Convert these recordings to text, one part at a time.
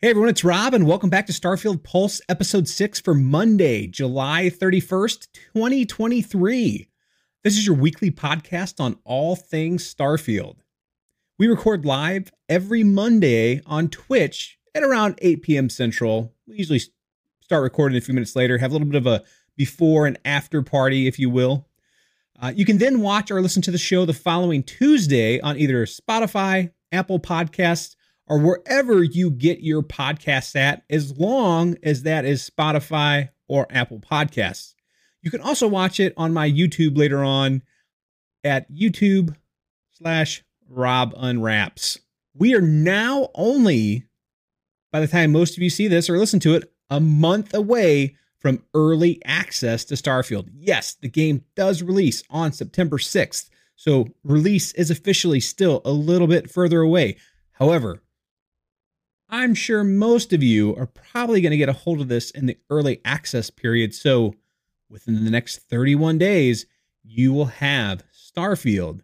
Hey everyone, it's Rob, and welcome back to Starfield Pulse episode 6 for Monday, July 31st, 2023. This is your weekly podcast on all things Starfield. We record live every Monday on Twitch at around 8 p.m. Central. We usually start recording a few minutes later, have a little bit of a before and after party, if you will. Uh, you can then watch or listen to the show the following Tuesday on either Spotify, Apple Podcasts, or wherever you get your podcasts at, as long as that is Spotify or Apple Podcasts. You can also watch it on my YouTube later on at YouTube slash Rob Unwraps. We are now only, by the time most of you see this or listen to it, a month away from early access to Starfield. Yes, the game does release on September 6th, so release is officially still a little bit further away. However, I'm sure most of you are probably going to get a hold of this in the early access period. So within the next 31 days, you will have Starfield,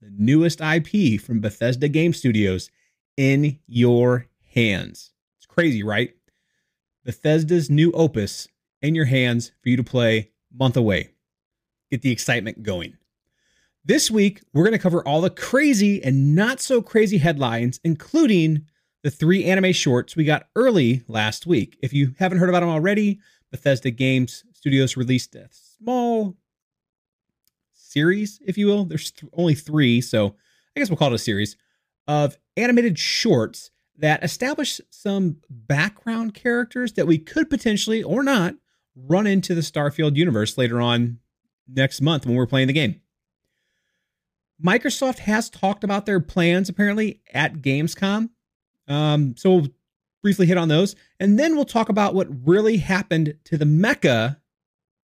the newest IP from Bethesda Game Studios, in your hands. It's crazy, right? Bethesda's new opus in your hands for you to play month away. Get the excitement going. This week, we're going to cover all the crazy and not so crazy headlines, including the three anime shorts we got early last week. If you haven't heard about them already, Bethesda Games Studios released a small series, if you will. There's th- only three, so I guess we'll call it a series of animated shorts that establish some background characters that we could potentially or not run into the Starfield universe later on next month when we're playing the game. Microsoft has talked about their plans apparently at Gamescom um, so we'll briefly hit on those, and then we'll talk about what really happened to the mecha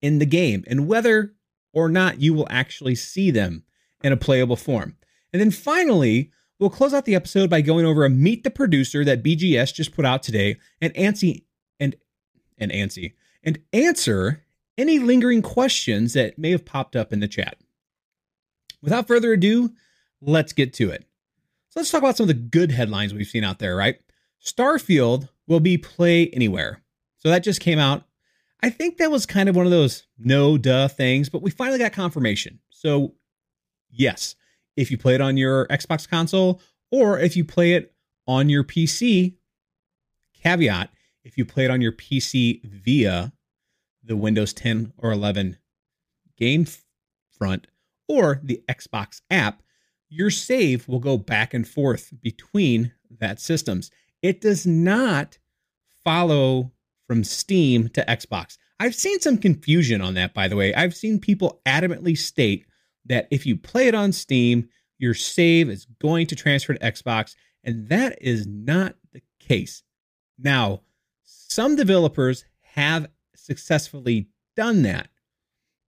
in the game and whether or not you will actually see them in a playable form. And then finally, we'll close out the episode by going over a meet the producer that BGS just put out today and Ansy and and Ansy and answer any lingering questions that may have popped up in the chat. Without further ado, let's get to it. Let's talk about some of the good headlines we've seen out there, right? Starfield will be play anywhere. So that just came out. I think that was kind of one of those no duh things, but we finally got confirmation. So, yes, if you play it on your Xbox console or if you play it on your PC, caveat, if you play it on your PC via the Windows 10 or 11 game front or the Xbox app, your save will go back and forth between that systems. It does not follow from Steam to Xbox. I've seen some confusion on that, by the way. I've seen people adamantly state that if you play it on Steam, your save is going to transfer to Xbox, and that is not the case. Now, some developers have successfully done that,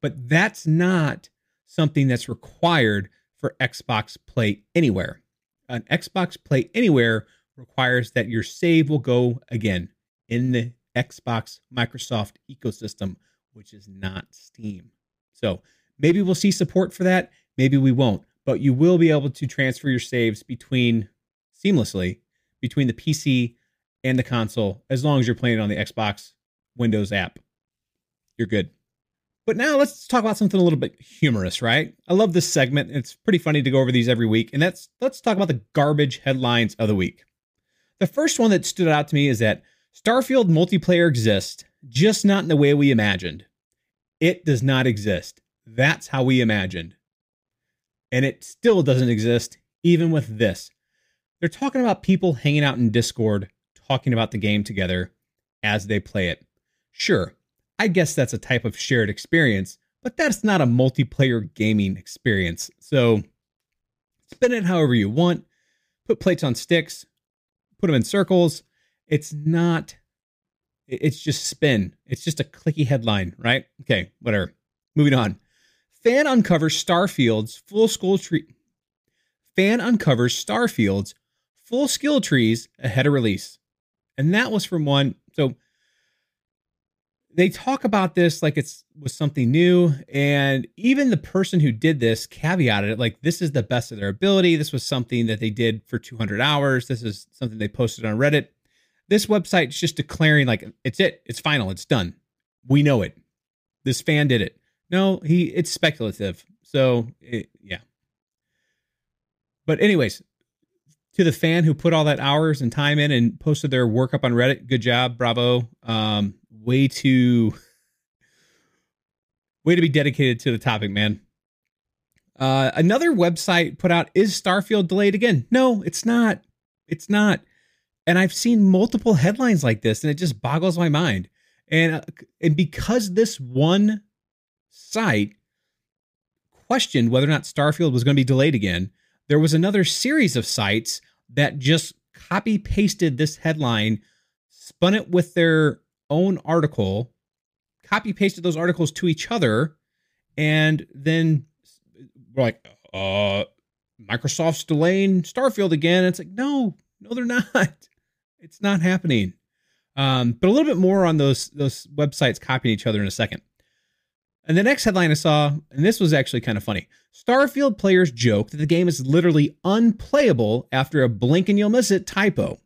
but that's not something that's required for Xbox Play Anywhere. An Xbox Play Anywhere requires that your save will go again in the Xbox Microsoft ecosystem, which is not Steam. So maybe we'll see support for that, maybe we won't, but you will be able to transfer your saves between seamlessly between the PC and the console as long as you're playing on the Xbox Windows app. You're good. But now let's talk about something a little bit humorous, right? I love this segment. It's pretty funny to go over these every week. And that's let's talk about the garbage headlines of the week. The first one that stood out to me is that Starfield multiplayer exists, just not in the way we imagined. It does not exist. That's how we imagined. And it still doesn't exist, even with this. They're talking about people hanging out in Discord, talking about the game together as they play it. Sure, I guess that's a type of shared experience, but that's not a multiplayer gaming experience. So spin it however you want. Put plates on sticks, put them in circles. It's not, it's just spin. It's just a clicky headline, right? Okay, whatever. Moving on. Fan uncovers Starfield's full skill tree. Fan uncovers Starfield's full skill trees ahead of release. And that was from one. So they talk about this like it's was something new and even the person who did this caveated it like this is the best of their ability this was something that they did for 200 hours this is something they posted on reddit This website's just declaring like it's it, it's final, it's done. We know it. This fan did it. No, he it's speculative. So it, yeah. But anyways, to the fan who put all that hours and time in and posted their work up on Reddit, good job, bravo. Um, way too way to be dedicated to the topic, man. Uh, another website put out is Starfield delayed again? No, it's not. It's not. And I've seen multiple headlines like this, and it just boggles my mind. And uh, and because this one site questioned whether or not Starfield was going to be delayed again, there was another series of sites that just copy pasted this headline, spun it with their own article, copy pasted those articles to each other, and then we're like, uh, Microsoft's delaying Starfield again. it's like, no, no, they're not. It's not happening. Um, but a little bit more on those those websites copying each other in a second. And the next headline I saw, and this was actually kind of funny. Starfield players joke that the game is literally unplayable after a blink and you'll miss it typo.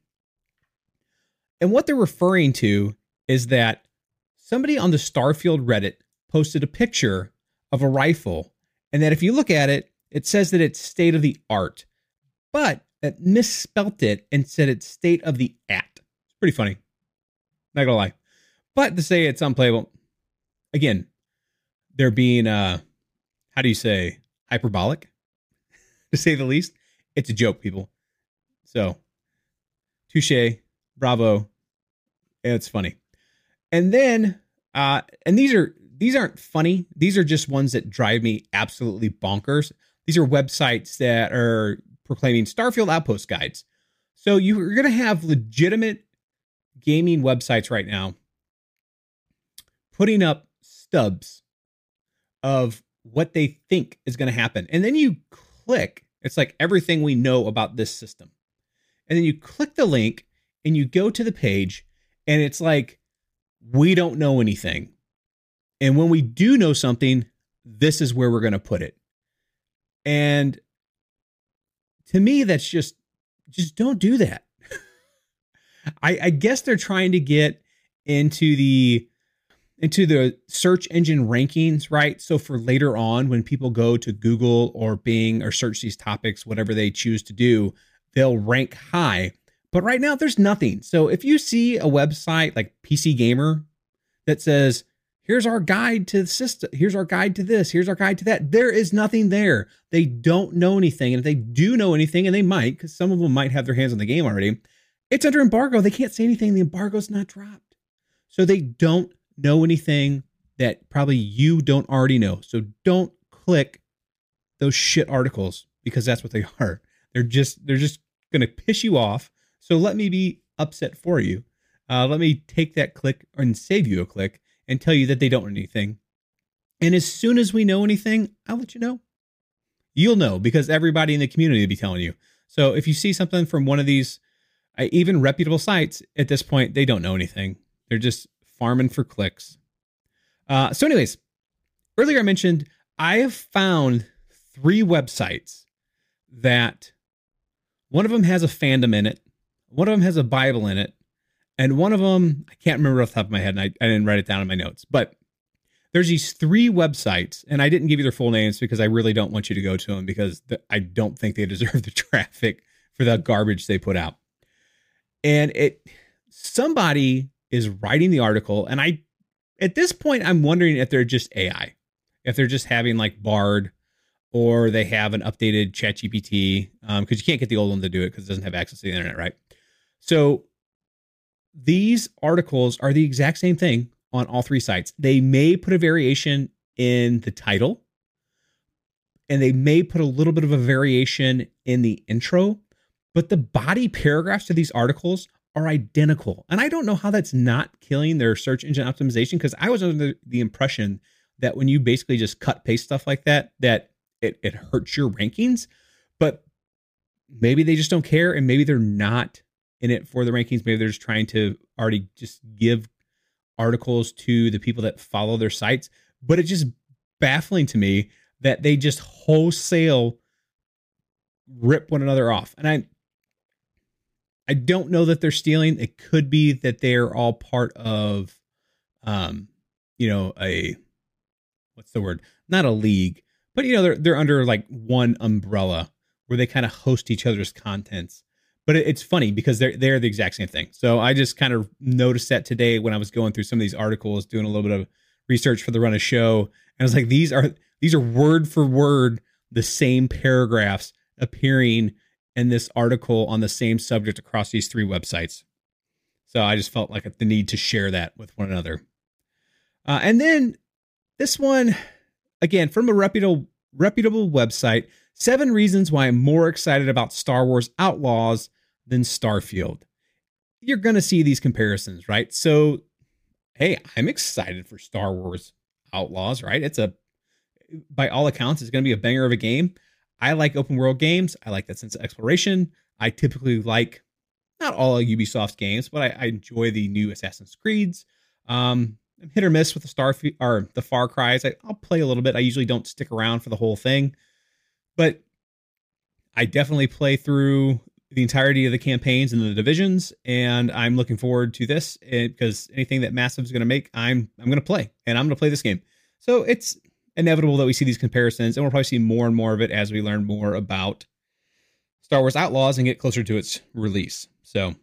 And what they're referring to is that somebody on the Starfield Reddit posted a picture of a rifle, and that if you look at it, it says that it's state of the art, but it misspelt it and said it's state of the at. It's pretty funny. Not gonna lie. But to say it's unplayable, again, they're being uh how do you say hyperbolic to say the least. It's a joke, people. So touche, bravo. It's funny. And then uh and these are these aren't funny. These are just ones that drive me absolutely bonkers. These are websites that are proclaiming Starfield Outpost guides. So you're going to have legitimate gaming websites right now putting up stubs of what they think is going to happen. And then you click, it's like everything we know about this system. And then you click the link and you go to the page, and it's like, we don't know anything. And when we do know something, this is where we're going to put it. And to me, that's just, just don't do that. I, I guess they're trying to get into the into the search engine rankings, right? So for later on, when people go to Google or Bing or search these topics, whatever they choose to do, they'll rank high. But right now, there's nothing. So if you see a website like PC Gamer that says, here's our guide to the system, here's our guide to this, here's our guide to that, there is nothing there. They don't know anything. And if they do know anything, and they might, because some of them might have their hands on the game already, it's under embargo. They can't say anything. The embargo's not dropped. So they don't know anything that probably you don't already know. So don't click those shit articles because that's what they are. They're just they're just gonna piss you off. So let me be upset for you. Uh, let me take that click and save you a click and tell you that they don't know anything. And as soon as we know anything, I'll let you know. You'll know because everybody in the community will be telling you. So if you see something from one of these, uh, even reputable sites, at this point, they don't know anything. They're just farming for clicks. Uh, so, anyways, earlier I mentioned I have found three websites that one of them has a fandom in it, one of them has a Bible in it, and one of them I can't remember off the top of my head, and I, I didn't write it down in my notes. But there's these three websites, and I didn't give you their full names because I really don't want you to go to them because I don't think they deserve the traffic for the garbage they put out. And it somebody is writing the article. And I, at this point, I'm wondering if they're just AI, if they're just having like Bard or they have an updated ChatGPT, because um, you can't get the old one to do it because it doesn't have access to the internet, right? So these articles are the exact same thing on all three sites. They may put a variation in the title, and they may put a little bit of a variation in the intro, but the body paragraphs of these articles are identical. And I don't know how that's not killing their search engine optimization because I was under the impression that when you basically just cut paste stuff like that, that it, it hurts your rankings. But maybe they just don't care and maybe they're not in it for the rankings. Maybe they're just trying to already just give articles to the people that follow their sites. But it's just baffling to me that they just wholesale rip one another off. And I I don't know that they're stealing. It could be that they're all part of, um, you know, a what's the word? Not a league, but you know, they're they're under like one umbrella where they kind of host each other's contents. But it, it's funny because they're they're the exact same thing. So I just kind of noticed that today when I was going through some of these articles, doing a little bit of research for the run of show, and I was like, these are these are word for word the same paragraphs appearing in this article on the same subject across these three websites. So I just felt like the need to share that with one another. Uh, and then this one, again, from a reputable reputable website, seven reasons why I'm more excited about Star Wars Outlaws than Starfield. You're going to see these comparisons, right? So, hey, I'm excited for Star Wars Outlaws, right? It's a, by all accounts, it's going to be a banger of a game. I like open world games. I like that sense of exploration. I typically like not all of Ubisoft's games, but I, I enjoy the new Assassin's Creeds. Um, I'm hit or miss with the Star or the Far Cries. I, I'll play a little bit. I usually don't stick around for the whole thing, but I definitely play through the entirety of the campaigns and the divisions, and I'm looking forward to this because anything that Massive is going to make, I'm I'm going to play, and I'm going to play this game. So it's inevitable that we see these comparisons, and we'll probably see more and more of it as we learn more about Star Wars Outlaws and get closer to its release. So,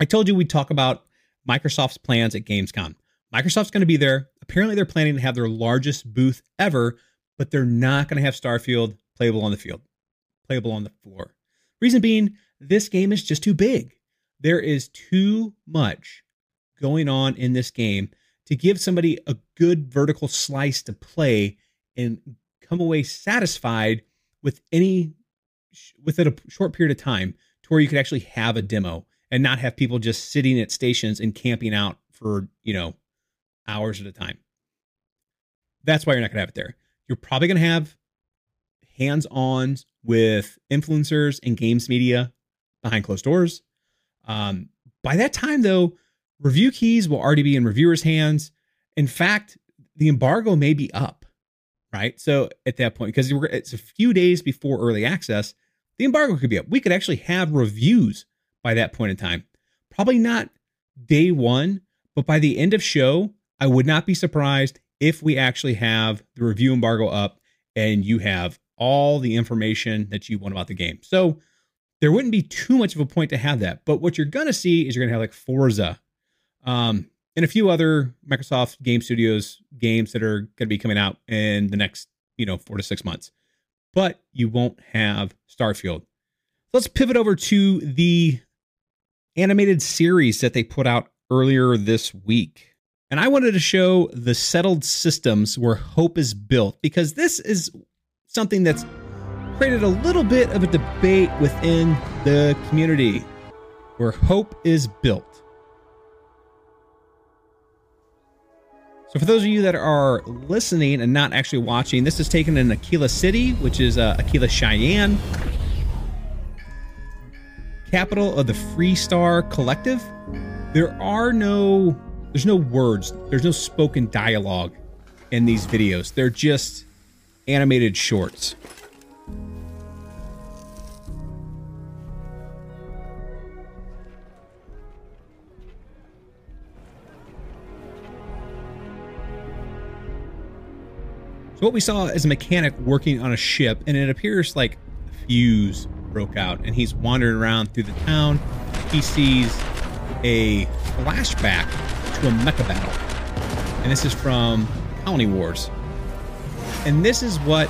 I told you we'd talk about Microsoft's plans at Gamescom. Microsoft's going to be there. Apparently, they're planning to have their largest booth ever, but they're not going to have Starfield playable on the field, playable on the floor. Reason being, this game is just too big. There is too much going on in this game to give somebody a good vertical slice to play and come away satisfied with any within a short period of time to where you could actually have a demo and not have people just sitting at stations and camping out for you know hours at a time that's why you're not going to have it there you're probably going to have hands-on with influencers and games media behind closed doors um, by that time though Review keys will already be in reviewers' hands. In fact, the embargo may be up, right? So at that point, because it's a few days before early access, the embargo could be up. We could actually have reviews by that point in time. Probably not day one, but by the end of show, I would not be surprised if we actually have the review embargo up and you have all the information that you want about the game. So there wouldn't be too much of a point to have that. But what you're going to see is you're going to have like Forza um, and a few other Microsoft Game Studios games that are going to be coming out in the next, you know, four to six months. But you won't have Starfield. Let's pivot over to the animated series that they put out earlier this week. And I wanted to show the settled systems where hope is built because this is something that's created a little bit of a debate within the community where hope is built. So, for those of you that are listening and not actually watching, this is taken in Akila City, which is uh, Akila Cheyenne, capital of the Freestar Collective. There are no, there's no words, there's no spoken dialogue in these videos. They're just animated shorts. So what we saw is a mechanic working on a ship, and it appears like a fuse broke out, and he's wandering around through the town. He sees a flashback to a mecha battle, and this is from Colony Wars. And this is what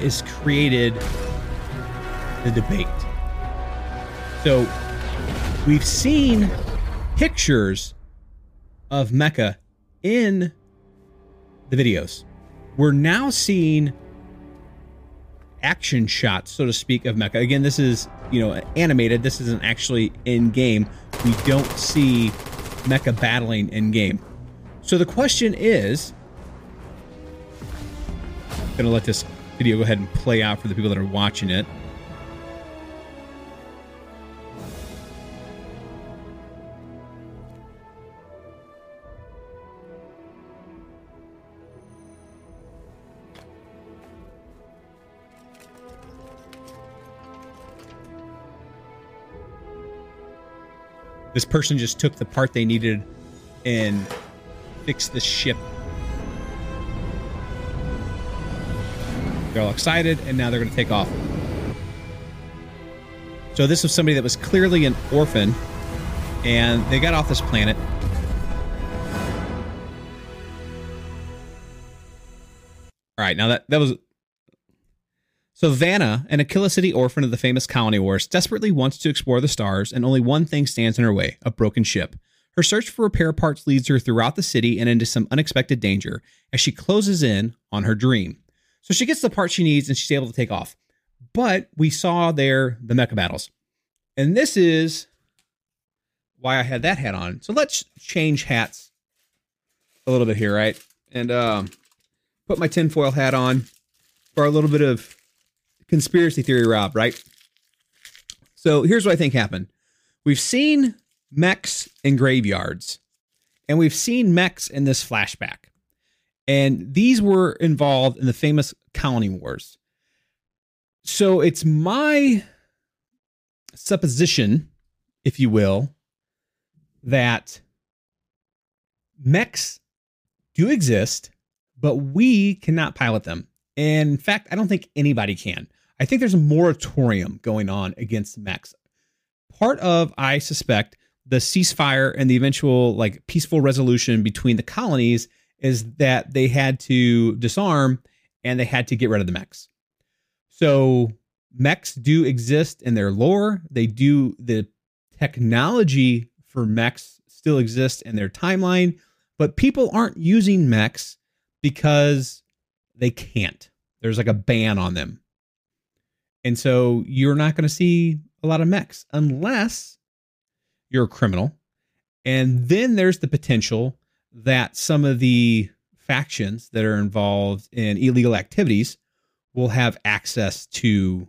has created the debate. So we've seen pictures of mecha in the videos we're now seeing action shots, so to speak, of Mecha. Again, this is, you know, animated. This isn't actually in game. We don't see Mecha battling in game. So the question is, going to let this video go ahead and play out for the people that are watching it. this person just took the part they needed and fixed the ship. They're all excited, and now they're going to take off. So this was somebody that was clearly an orphan, and they got off this planet. All right, now that that was so Vanna, an Akila City orphan of the famous colony wars, desperately wants to explore the stars, and only one thing stands in her way: a broken ship. Her search for repair parts leads her throughout the city and into some unexpected danger as she closes in on her dream. So she gets the part she needs and she's able to take off. But we saw there the mecha battles. And this is why I had that hat on. So let's change hats a little bit here, right? And um, put my tinfoil hat on for a little bit of conspiracy theory, Rob, right? So here's what I think happened. We've seen mechs in graveyards, and we've seen mechs in this flashback. And these were involved in the famous colony wars. So it's my supposition, if you will, that mechs do exist, but we cannot pilot them. And in fact, I don't think anybody can. I think there's a moratorium going on against mechs. Part of, I suspect, the ceasefire and the eventual like peaceful resolution between the colonies is that they had to disarm and they had to get rid of the mechs. So mechs do exist in their lore. They do the technology for mechs still exists in their timeline, but people aren't using mechs because they can't. There's like a ban on them. And so you're not going to see a lot of mechs unless you're a criminal. And then there's the potential that some of the factions that are involved in illegal activities will have access to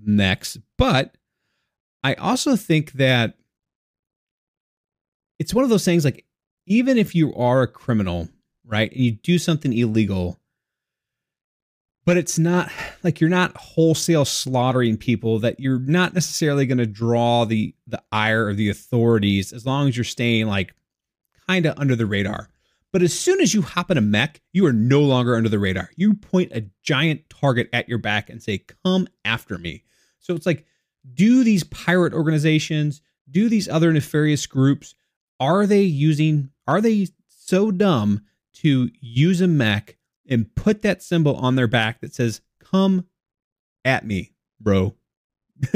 mechs. But I also think that it's one of those things like, even if you are a criminal, right, and you do something illegal, but it's not like you're not wholesale slaughtering people that you're not necessarily going to draw the the ire of the authorities as long as you're staying like kind of under the radar but as soon as you hop in a mech you are no longer under the radar you point a giant target at your back and say come after me so it's like do these pirate organizations do these other nefarious groups are they using are they so dumb to use a mech and put that symbol on their back that says, Come at me, bro.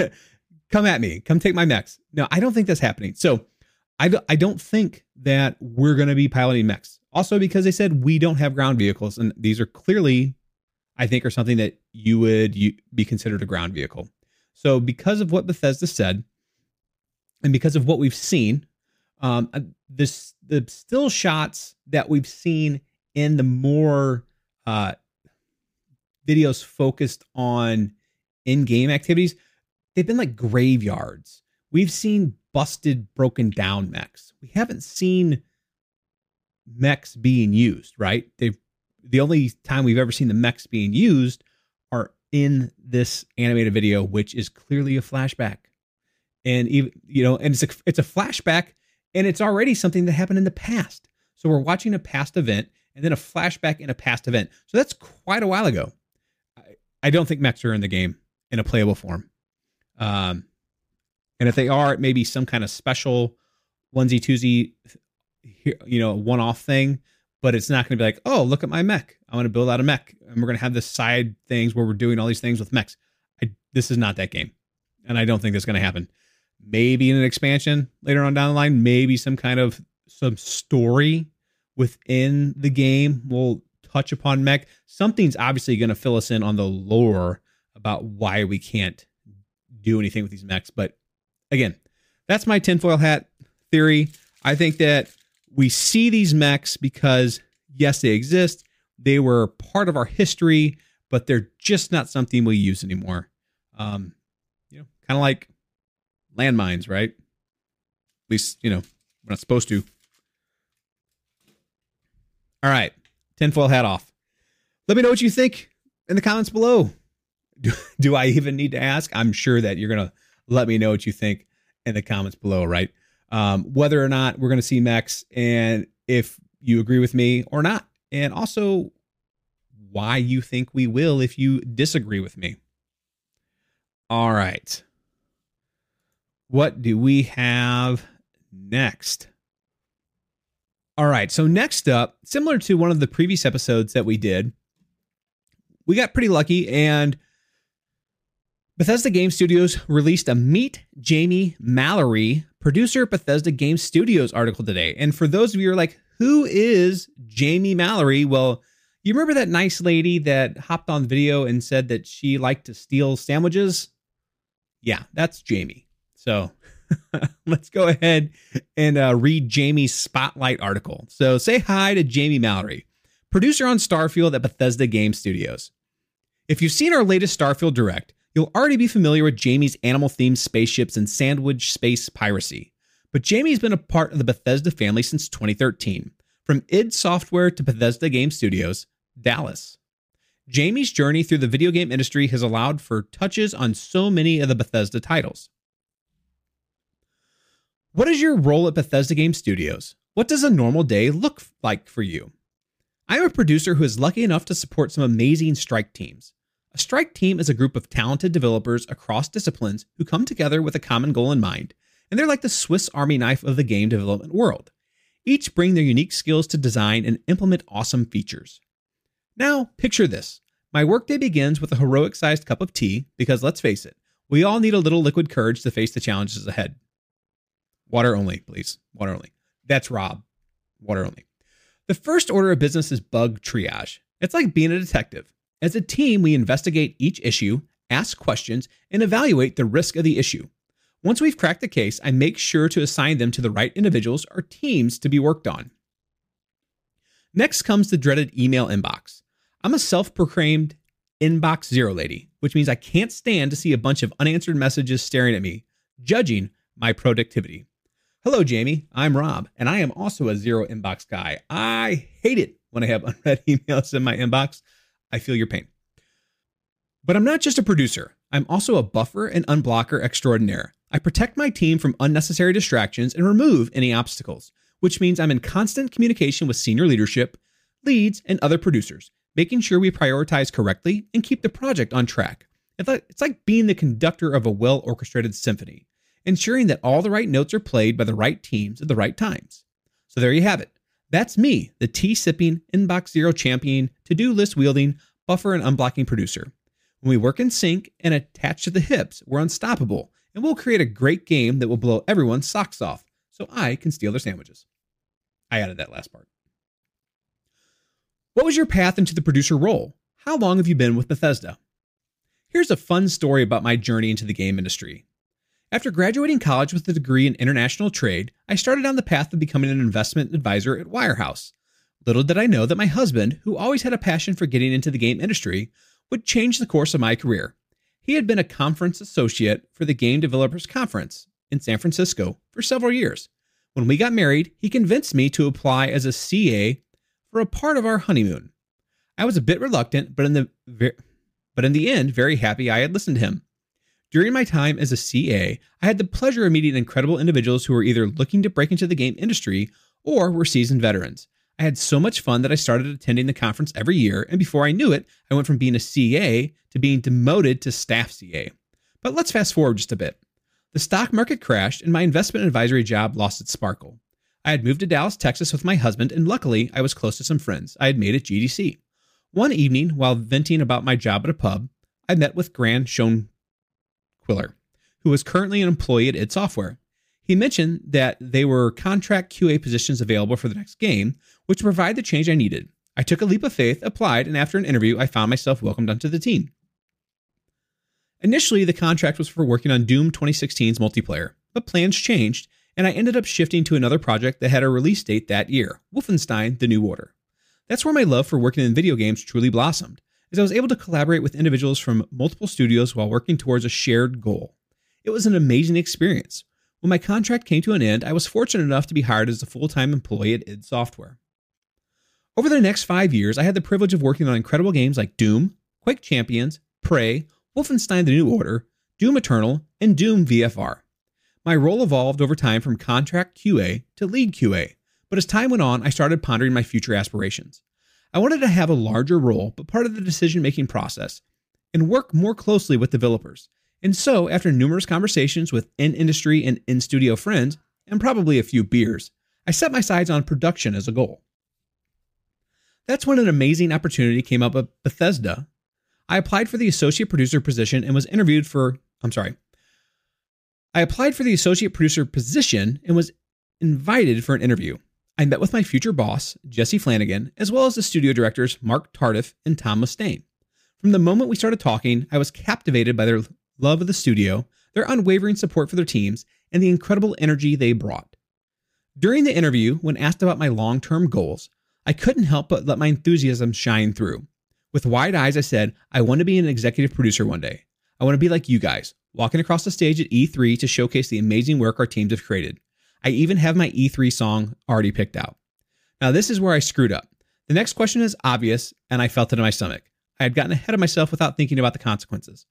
Come at me. Come take my mechs. No, I don't think that's happening. So I, do, I don't think that we're going to be piloting mechs. Also, because they said we don't have ground vehicles. And these are clearly, I think, are something that you would you, be considered a ground vehicle. So, because of what Bethesda said, and because of what we've seen, um, uh, this the still shots that we've seen in the more uh, videos focused on in-game activities, they've been like graveyards. We've seen busted, broken down mechs. We haven't seen mechs being used, right? They've the only time we've ever seen the mechs being used are in this animated video, which is clearly a flashback. And even you know, and it's a it's a flashback, and it's already something that happened in the past. So we're watching a past event, and then a flashback in a past event. So that's quite a while ago. I, I don't think mechs are in the game in a playable form. Um, and if they are, it may be some kind of special onesie twosie, you know, one off thing. But it's not going to be like, oh, look at my mech. I'm going to build out a mech, and we're going to have this side things where we're doing all these things with mechs. I, this is not that game, and I don't think that's going to happen. Maybe in an expansion later on down the line, maybe some kind of some story within the game will touch upon mech. Something's obviously going to fill us in on the lore about why we can't do anything with these mechs. But again, that's my tinfoil hat theory. I think that we see these mechs because, yes, they exist. They were part of our history, but they're just not something we use anymore. Um, you know, kind of like landmines, right? At least, you know, we're not supposed to. All right, tinfoil hat off. Let me know what you think in the comments below. Do, do I even need to ask? I'm sure that you're going to let me know what you think in the comments below, right? um, whether or not we're going to see mechs and if you agree with me or not. And also why you think we will if you disagree with me. All right. What do we have next? All right. So, next up, similar to one of the previous episodes that we did, we got pretty lucky and Bethesda Game Studios released a Meet Jamie Mallory, producer Bethesda Game Studios article today. And for those of you who are like, who is Jamie Mallory? Well, you remember that nice lady that hopped on video and said that she liked to steal sandwiches? Yeah, that's Jamie. So let's go ahead and uh, read Jamie's spotlight article. So say hi to Jamie Mallory, producer on Starfield at Bethesda Game Studios. If you've seen our latest Starfield Direct, you'll already be familiar with Jamie's animal themed spaceships and sandwich space piracy. But Jamie's been a part of the Bethesda family since 2013, from id Software to Bethesda Game Studios, Dallas. Jamie's journey through the video game industry has allowed for touches on so many of the Bethesda titles. What is your role at Bethesda Game Studios? What does a normal day look like for you? I'm a producer who is lucky enough to support some amazing strike teams. A strike team is a group of talented developers across disciplines who come together with a common goal in mind, and they're like the Swiss Army knife of the game development world. Each bring their unique skills to design and implement awesome features. Now, picture this. My workday begins with a heroic sized cup of tea because let's face it, we all need a little liquid courage to face the challenges ahead. Water only, please. Water only. That's Rob. Water only. The first order of business is bug triage. It's like being a detective. As a team, we investigate each issue, ask questions, and evaluate the risk of the issue. Once we've cracked the case, I make sure to assign them to the right individuals or teams to be worked on. Next comes the dreaded email inbox. I'm a self proclaimed inbox zero lady, which means I can't stand to see a bunch of unanswered messages staring at me, judging my productivity. Hello, Jamie. I'm Rob, and I am also a zero inbox guy. I hate it when I have unread emails in my inbox. I feel your pain. But I'm not just a producer, I'm also a buffer and unblocker extraordinaire. I protect my team from unnecessary distractions and remove any obstacles which means I'm in constant communication with senior leadership, leads, and other producers, making sure we prioritize correctly and keep the project on track. It's like being the conductor of a well orchestrated symphony, ensuring that all the right notes are played by the right teams at the right times. So there you have it. That's me, the tea sipping, inbox zero champion, to do list wielding, buffer and unblocking producer. When we work in sync and attached to the hips, we're unstoppable, and we'll create a great game that will blow everyone's socks off so I can steal their sandwiches. I added that last part. What was your path into the producer role? How long have you been with Bethesda? Here's a fun story about my journey into the game industry. After graduating college with a degree in international trade, I started on the path of becoming an investment advisor at Wirehouse. Little did I know that my husband, who always had a passion for getting into the game industry, would change the course of my career. He had been a conference associate for the Game Developers Conference in San Francisco for several years. When we got married, he convinced me to apply as a CA for a part of our honeymoon. I was a bit reluctant, but in the but in the end, very happy I had listened to him. During my time as a CA, I had the pleasure of meeting incredible individuals who were either looking to break into the game industry or were seasoned veterans. I had so much fun that I started attending the conference every year, and before I knew it, I went from being a CA to being demoted to staff CA. But let's fast forward just a bit. The stock market crashed and my investment advisory job lost its sparkle. I had moved to Dallas, Texas with my husband, and luckily I was close to some friends I had made at GDC. One evening, while venting about my job at a pub, I met with Grant Schoenquiller, who was currently an employee at id Software. He mentioned that they were contract QA positions available for the next game, which provide the change I needed. I took a leap of faith, applied, and after an interview, I found myself welcomed onto the team. Initially, the contract was for working on Doom 2016's multiplayer, but plans changed, and I ended up shifting to another project that had a release date that year Wolfenstein The New Order. That's where my love for working in video games truly blossomed, as I was able to collaborate with individuals from multiple studios while working towards a shared goal. It was an amazing experience. When my contract came to an end, I was fortunate enough to be hired as a full time employee at id Software. Over the next five years, I had the privilege of working on incredible games like Doom, Quake Champions, Prey, Wolfenstein The New Order, Doom Eternal, and Doom VFR. My role evolved over time from contract QA to lead QA, but as time went on, I started pondering my future aspirations. I wanted to have a larger role, but part of the decision making process, and work more closely with developers. And so, after numerous conversations with in industry and in studio friends, and probably a few beers, I set my sights on production as a goal. That's when an amazing opportunity came up at Bethesda. I applied for the associate producer position and was interviewed for, I'm sorry, I applied for the associate producer position and was invited for an interview. I met with my future boss, Jesse Flanagan, as well as the studio directors, Mark Tardif and Tom Mustaine. From the moment we started talking, I was captivated by their love of the studio, their unwavering support for their teams, and the incredible energy they brought. During the interview, when asked about my long term goals, I couldn't help but let my enthusiasm shine through. With wide eyes, I said, I want to be an executive producer one day. I want to be like you guys, walking across the stage at E3 to showcase the amazing work our teams have created. I even have my E3 song already picked out. Now, this is where I screwed up. The next question is obvious, and I felt it in my stomach. I had gotten ahead of myself without thinking about the consequences.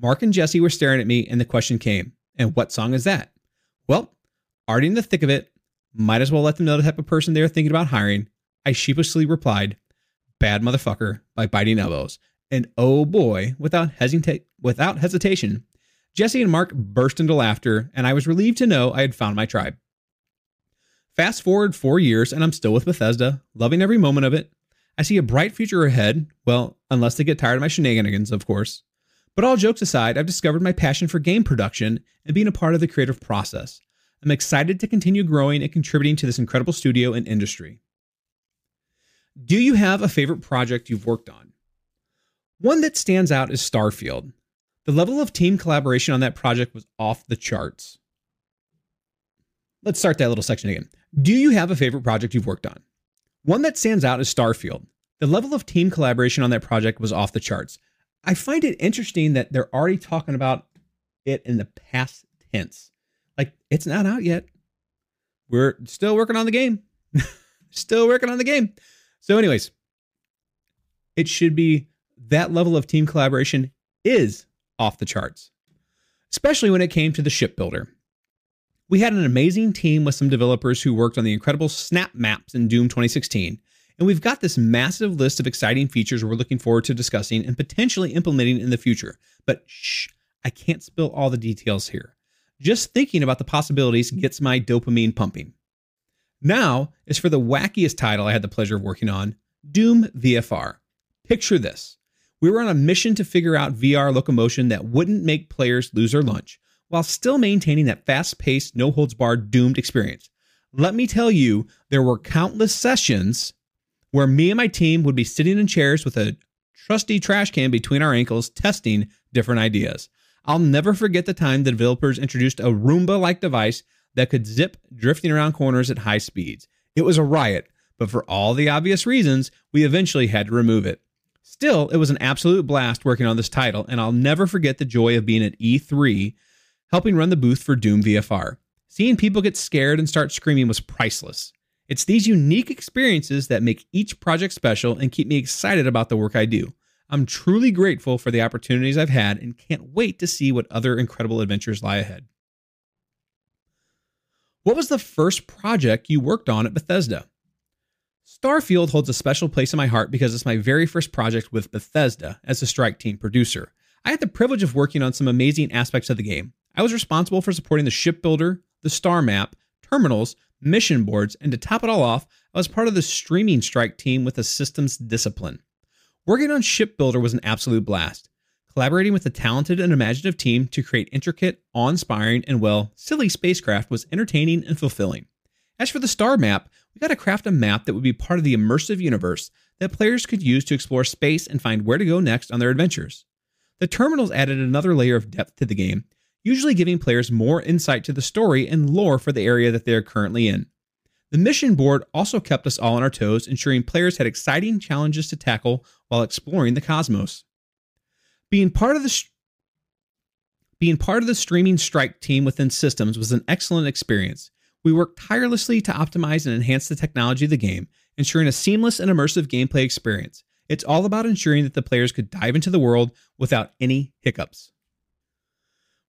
Mark and Jesse were staring at me, and the question came, and what song is that? Well, already in the thick of it, might as well let them know the type of person they are thinking about hiring. I sheepishly replied, Bad motherfucker by biting elbows. And oh boy, without, hesita- without hesitation, Jesse and Mark burst into laughter, and I was relieved to know I had found my tribe. Fast forward four years, and I'm still with Bethesda, loving every moment of it. I see a bright future ahead. Well, unless they get tired of my shenanigans, of course. But all jokes aside, I've discovered my passion for game production and being a part of the creative process. I'm excited to continue growing and contributing to this incredible studio and industry. Do you have a favorite project you've worked on? One that stands out is Starfield. The level of team collaboration on that project was off the charts. Let's start that little section again. Do you have a favorite project you've worked on? One that stands out is Starfield. The level of team collaboration on that project was off the charts. I find it interesting that they're already talking about it in the past tense. Like it's not out yet. We're still working on the game. still working on the game. So, anyways, it should be that level of team collaboration is off the charts, especially when it came to the shipbuilder. We had an amazing team with some developers who worked on the incredible snap maps in Doom 2016, and we've got this massive list of exciting features we're looking forward to discussing and potentially implementing in the future. But shh, I can't spill all the details here. Just thinking about the possibilities gets my dopamine pumping. Now is for the wackiest title I had the pleasure of working on Doom VFR. Picture this we were on a mission to figure out VR locomotion that wouldn't make players lose their lunch while still maintaining that fast paced, no holds barred doomed experience. Let me tell you, there were countless sessions where me and my team would be sitting in chairs with a trusty trash can between our ankles testing different ideas. I'll never forget the time the developers introduced a Roomba like device that could zip drifting around corners at high speeds. It was a riot, but for all the obvious reasons, we eventually had to remove it. Still, it was an absolute blast working on this title, and I'll never forget the joy of being at E3 helping run the booth for Doom VFR. Seeing people get scared and start screaming was priceless. It's these unique experiences that make each project special and keep me excited about the work I do. I'm truly grateful for the opportunities I've had and can't wait to see what other incredible adventures lie ahead. What was the first project you worked on at Bethesda? Starfield holds a special place in my heart because it's my very first project with Bethesda as a Strike Team producer. I had the privilege of working on some amazing aspects of the game. I was responsible for supporting the shipbuilder, the star map, terminals, mission boards, and to top it all off, I was part of the streaming strike team with a systems discipline. Working on Shipbuilder was an absolute blast. Collaborating with a talented and imaginative team to create intricate, awe inspiring, and well, silly spacecraft was entertaining and fulfilling. As for the star map, we got to craft a map that would be part of the immersive universe that players could use to explore space and find where to go next on their adventures. The terminals added another layer of depth to the game, usually giving players more insight to the story and lore for the area that they are currently in. The mission board also kept us all on our toes, ensuring players had exciting challenges to tackle while exploring the cosmos. Being part of the being part of the streaming strike team within systems was an excellent experience. We worked tirelessly to optimize and enhance the technology of the game, ensuring a seamless and immersive gameplay experience. It's all about ensuring that the players could dive into the world without any hiccups.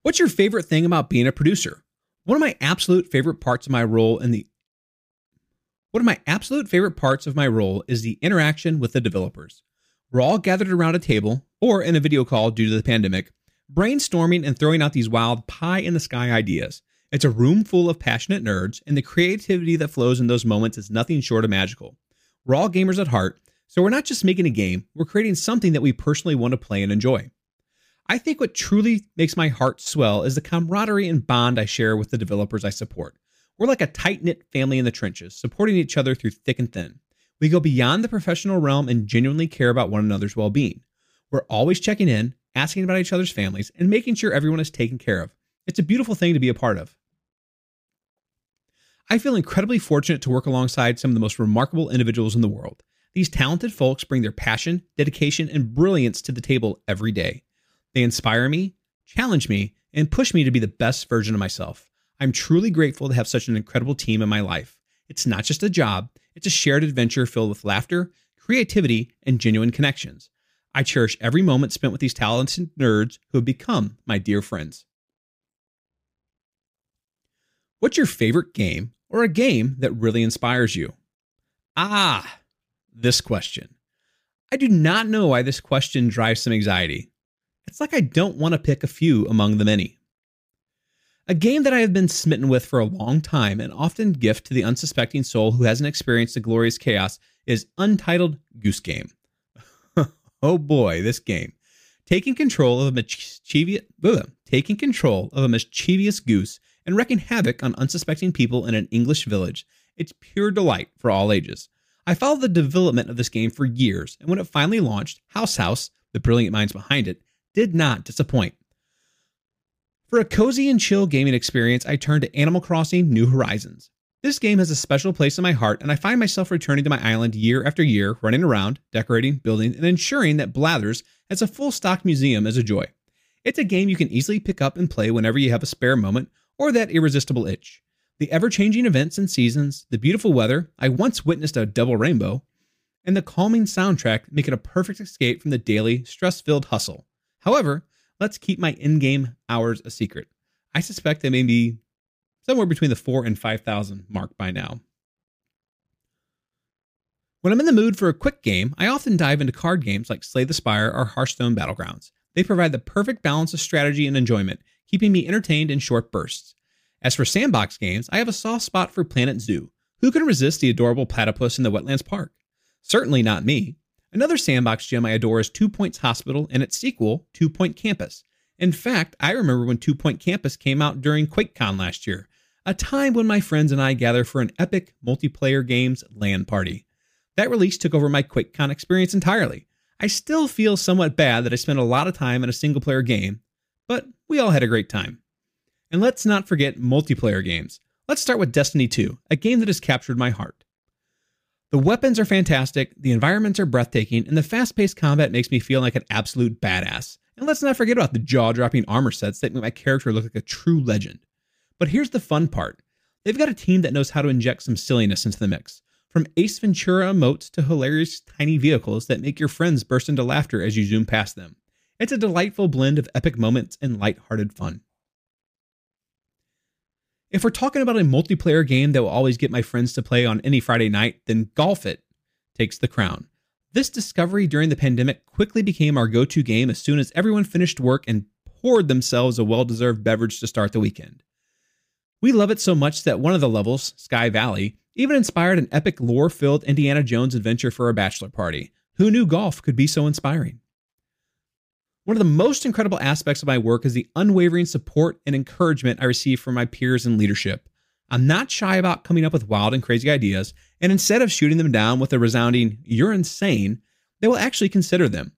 What's your favorite thing about being a producer? One of my absolute favorite parts of my role in the one of my absolute favorite parts of my role is the interaction with the developers. We're all gathered around a table or in a video call due to the pandemic, brainstorming and throwing out these wild pie in the sky ideas. It's a room full of passionate nerds, and the creativity that flows in those moments is nothing short of magical. We're all gamers at heart, so we're not just making a game, we're creating something that we personally want to play and enjoy. I think what truly makes my heart swell is the camaraderie and bond I share with the developers I support. We're like a tight knit family in the trenches, supporting each other through thick and thin. We go beyond the professional realm and genuinely care about one another's well being. We're always checking in, asking about each other's families, and making sure everyone is taken care of. It's a beautiful thing to be a part of. I feel incredibly fortunate to work alongside some of the most remarkable individuals in the world. These talented folks bring their passion, dedication, and brilliance to the table every day. They inspire me, challenge me, and push me to be the best version of myself. I'm truly grateful to have such an incredible team in my life. It's not just a job, it's a shared adventure filled with laughter, creativity, and genuine connections. I cherish every moment spent with these talented nerds who have become my dear friends. What's your favorite game or a game that really inspires you? Ah, this question. I do not know why this question drives some anxiety. It's like I don't want to pick a few among the many. A game that I have been smitten with for a long time and often gift to the unsuspecting soul who hasn't experienced the glorious chaos is Untitled Goose Game. oh boy, this game. Taking control of a mischievous, taking control of a mischievous goose and wreaking havoc on unsuspecting people in an English village. It's pure delight for all ages. I followed the development of this game for years, and when it finally launched, House House, the brilliant minds behind it, did not disappoint. For a cozy and chill gaming experience, I turned to Animal Crossing New Horizons. This game has a special place in my heart, and I find myself returning to my island year after year, running around, decorating, building, and ensuring that Blathers has a full stock museum as a joy. It's a game you can easily pick up and play whenever you have a spare moment or that irresistible itch. The ever changing events and seasons, the beautiful weather, I once witnessed a double rainbow, and the calming soundtrack make it a perfect escape from the daily, stress filled hustle. However, let's keep my in game hours a secret. I suspect they may be somewhere between the four and 5,000 mark by now. When I'm in the mood for a quick game, I often dive into card games like Slay the Spire or Hearthstone Battlegrounds. They provide the perfect balance of strategy and enjoyment, keeping me entertained in short bursts. As for sandbox games, I have a soft spot for Planet Zoo. Who can resist the adorable platypus in the Wetlands Park? Certainly not me. Another sandbox gem I adore is Two Points Hospital and its sequel, Two Point Campus. In fact, I remember when Two Point Campus came out during QuakeCon last year, a time when my friends and I gather for an epic multiplayer games LAN party. That release took over my QuakeCon experience entirely. I still feel somewhat bad that I spent a lot of time in a single player game, but we all had a great time. And let's not forget multiplayer games. Let's start with Destiny 2, a game that has captured my heart. The weapons are fantastic, the environments are breathtaking, and the fast paced combat makes me feel like an absolute badass. And let's not forget about the jaw dropping armor sets that make my character look like a true legend. But here's the fun part they've got a team that knows how to inject some silliness into the mix. From Ace Ventura emotes to hilarious tiny vehicles that make your friends burst into laughter as you zoom past them. It's a delightful blend of epic moments and light-hearted fun. If we're talking about a multiplayer game that will always get my friends to play on any Friday night, then Golf It takes the crown. This discovery during the pandemic quickly became our go to game as soon as everyone finished work and poured themselves a well deserved beverage to start the weekend. We love it so much that one of the levels, Sky Valley, even inspired an epic lore filled Indiana Jones adventure for a bachelor party. Who knew golf could be so inspiring? One of the most incredible aspects of my work is the unwavering support and encouragement I receive from my peers and leadership. I'm not shy about coming up with wild and crazy ideas, and instead of shooting them down with a resounding, you're insane, they will actually consider them.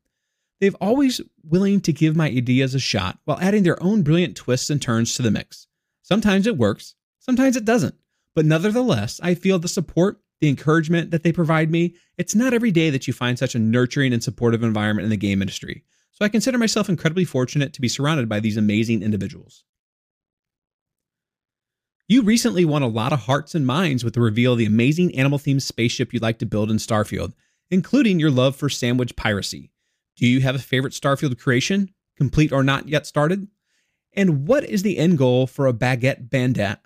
They've always willing to give my ideas a shot while adding their own brilliant twists and turns to the mix. Sometimes it works, sometimes it doesn't. But nevertheless, I feel the support, the encouragement that they provide me. It's not every day that you find such a nurturing and supportive environment in the game industry. So I consider myself incredibly fortunate to be surrounded by these amazing individuals. You recently won a lot of hearts and minds with the reveal of the amazing animal themed spaceship you'd like to build in Starfield, including your love for sandwich piracy. Do you have a favorite Starfield creation, complete or not yet started? And what is the end goal for a baguette bandit?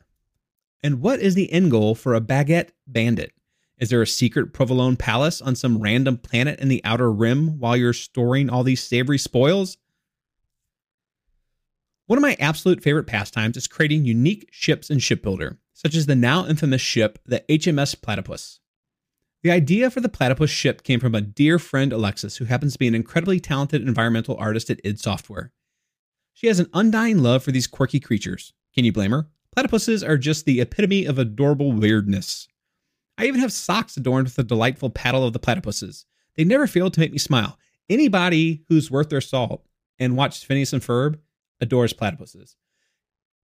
And what is the end goal for a baguette bandit? Is there a secret provolone palace on some random planet in the outer rim while you're storing all these savory spoils? One of my absolute favorite pastimes is creating unique ships in Shipbuilder, such as the now infamous ship, the HMS Platypus. The idea for the platypus ship came from a dear friend, Alexis, who happens to be an incredibly talented environmental artist at id Software. She has an undying love for these quirky creatures. Can you blame her? Platypuses are just the epitome of adorable weirdness. I even have socks adorned with the delightful paddle of the platypuses. They never fail to make me smile. Anybody who's worth their salt and watched Phineas and Ferb adores platypuses.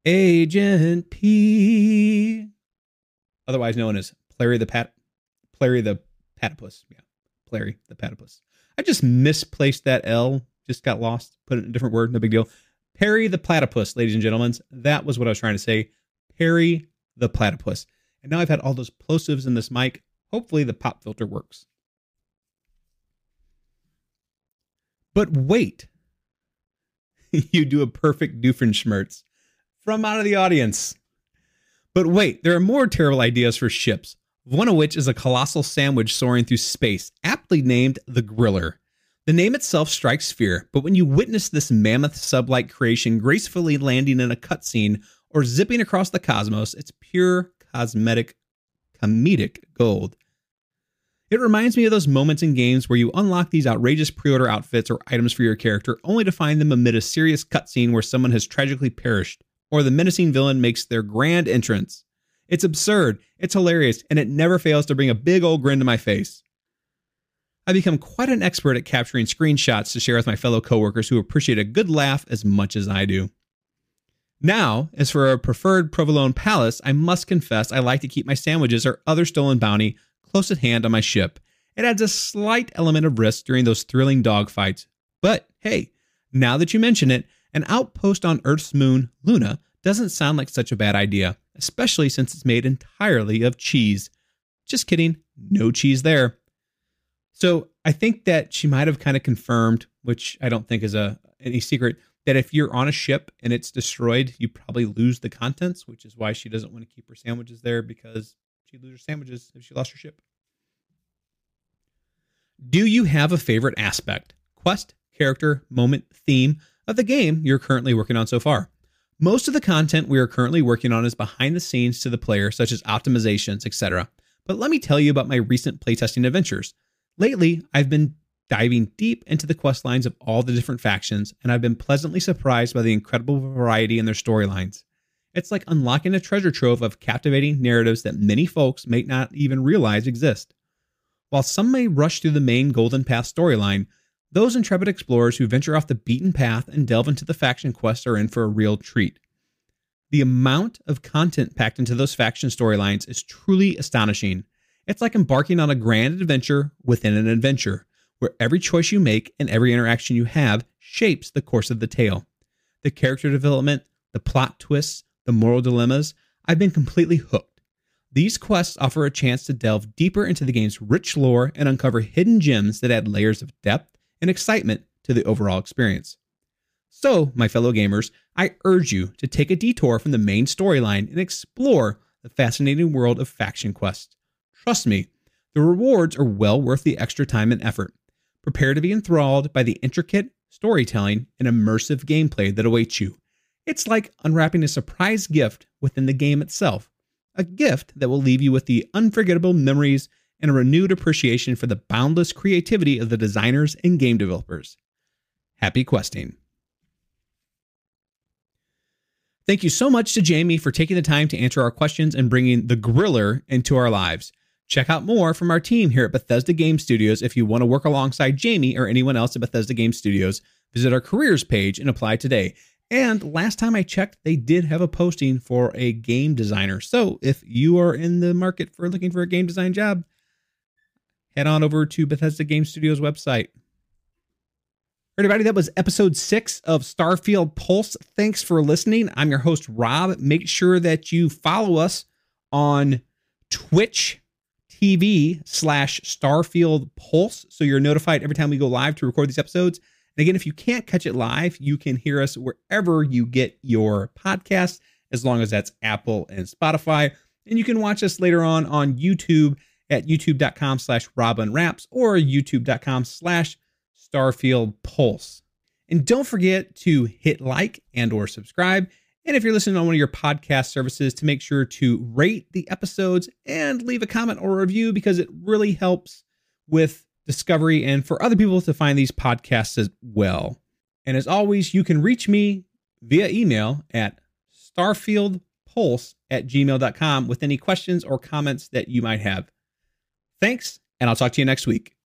Agent P, otherwise known as Plary the Pat, Plary the Platypus. Yeah, Plary the Platypus. I just misplaced that L. Just got lost. Put it in a different word. No big deal. Perry the Platypus, ladies and gentlemen. That was what I was trying to say. Perry the Platypus. And now I've had all those plosives in this mic. Hopefully the pop filter works. But wait, you do a perfect Doofenshmirtz from out of the audience. But wait, there are more terrible ideas for ships, one of which is a colossal sandwich soaring through space, aptly named the Griller. The name itself strikes fear, but when you witness this mammoth sub like creation gracefully landing in a cutscene or zipping across the cosmos, it's pure cosmetic comedic gold. It reminds me of those moments in games where you unlock these outrageous pre order outfits or items for your character only to find them amid a serious cutscene where someone has tragically perished, or the menacing villain makes their grand entrance. It's absurd, it's hilarious, and it never fails to bring a big old grin to my face. I've become quite an expert at capturing screenshots to share with my fellow coworkers who appreciate a good laugh as much as I do. Now, as for a preferred provolone palace, I must confess I like to keep my sandwiches or other stolen bounty close at hand on my ship. It adds a slight element of risk during those thrilling dogfights. But hey, now that you mention it, an outpost on Earth's moon, Luna, doesn't sound like such a bad idea, especially since it's made entirely of cheese. Just kidding, no cheese there. So I think that she might have kind of confirmed, which I don't think is a any secret, that if you're on a ship and it's destroyed, you probably lose the contents, which is why she doesn't want to keep her sandwiches there because she'd lose her sandwiches if she lost her ship. Do you have a favorite aspect, quest, character, moment, theme of the game you're currently working on so far? Most of the content we are currently working on is behind the scenes to the player, such as optimizations, etc. But let me tell you about my recent playtesting adventures. Lately, I've been diving deep into the quest lines of all the different factions, and I've been pleasantly surprised by the incredible variety in their storylines. It's like unlocking a treasure trove of captivating narratives that many folks may not even realize exist. While some may rush through the main Golden Path storyline, those intrepid explorers who venture off the beaten path and delve into the faction quests are in for a real treat. The amount of content packed into those faction storylines is truly astonishing. It's like embarking on a grand adventure within an adventure where every choice you make and every interaction you have shapes the course of the tale. The character development, the plot twists, the moral dilemmas, I've been completely hooked. These quests offer a chance to delve deeper into the game's rich lore and uncover hidden gems that add layers of depth and excitement to the overall experience. So, my fellow gamers, I urge you to take a detour from the main storyline and explore the fascinating world of Faction Quest. Trust me, the rewards are well worth the extra time and effort. Prepare to be enthralled by the intricate storytelling and immersive gameplay that awaits you. It's like unwrapping a surprise gift within the game itself, a gift that will leave you with the unforgettable memories and a renewed appreciation for the boundless creativity of the designers and game developers. Happy questing. Thank you so much to Jamie for taking the time to answer our questions and bringing the griller into our lives. Check out more from our team here at Bethesda Game Studios if you want to work alongside Jamie or anyone else at Bethesda Game Studios. Visit our careers page and apply today. And last time I checked, they did have a posting for a game designer. So if you are in the market for looking for a game design job, head on over to Bethesda Game Studios website. Everybody, that was episode six of Starfield Pulse. Thanks for listening. I'm your host, Rob. Make sure that you follow us on Twitch TV slash Starfield Pulse. So you're notified every time we go live to record these episodes. And again, if you can't catch it live, you can hear us wherever you get your podcasts, as long as that's Apple and Spotify. And you can watch us later on on YouTube at youtube.com slash Robin Raps or youtube.com slash Starfield Pulse. And don't forget to hit like and or subscribe. And if you're listening on one of your podcast services, to make sure to rate the episodes and leave a comment or a review because it really helps with discovery and for other people to find these podcasts as well. And as always, you can reach me via email at starfieldpulse at gmail.com with any questions or comments that you might have. Thanks, and I'll talk to you next week.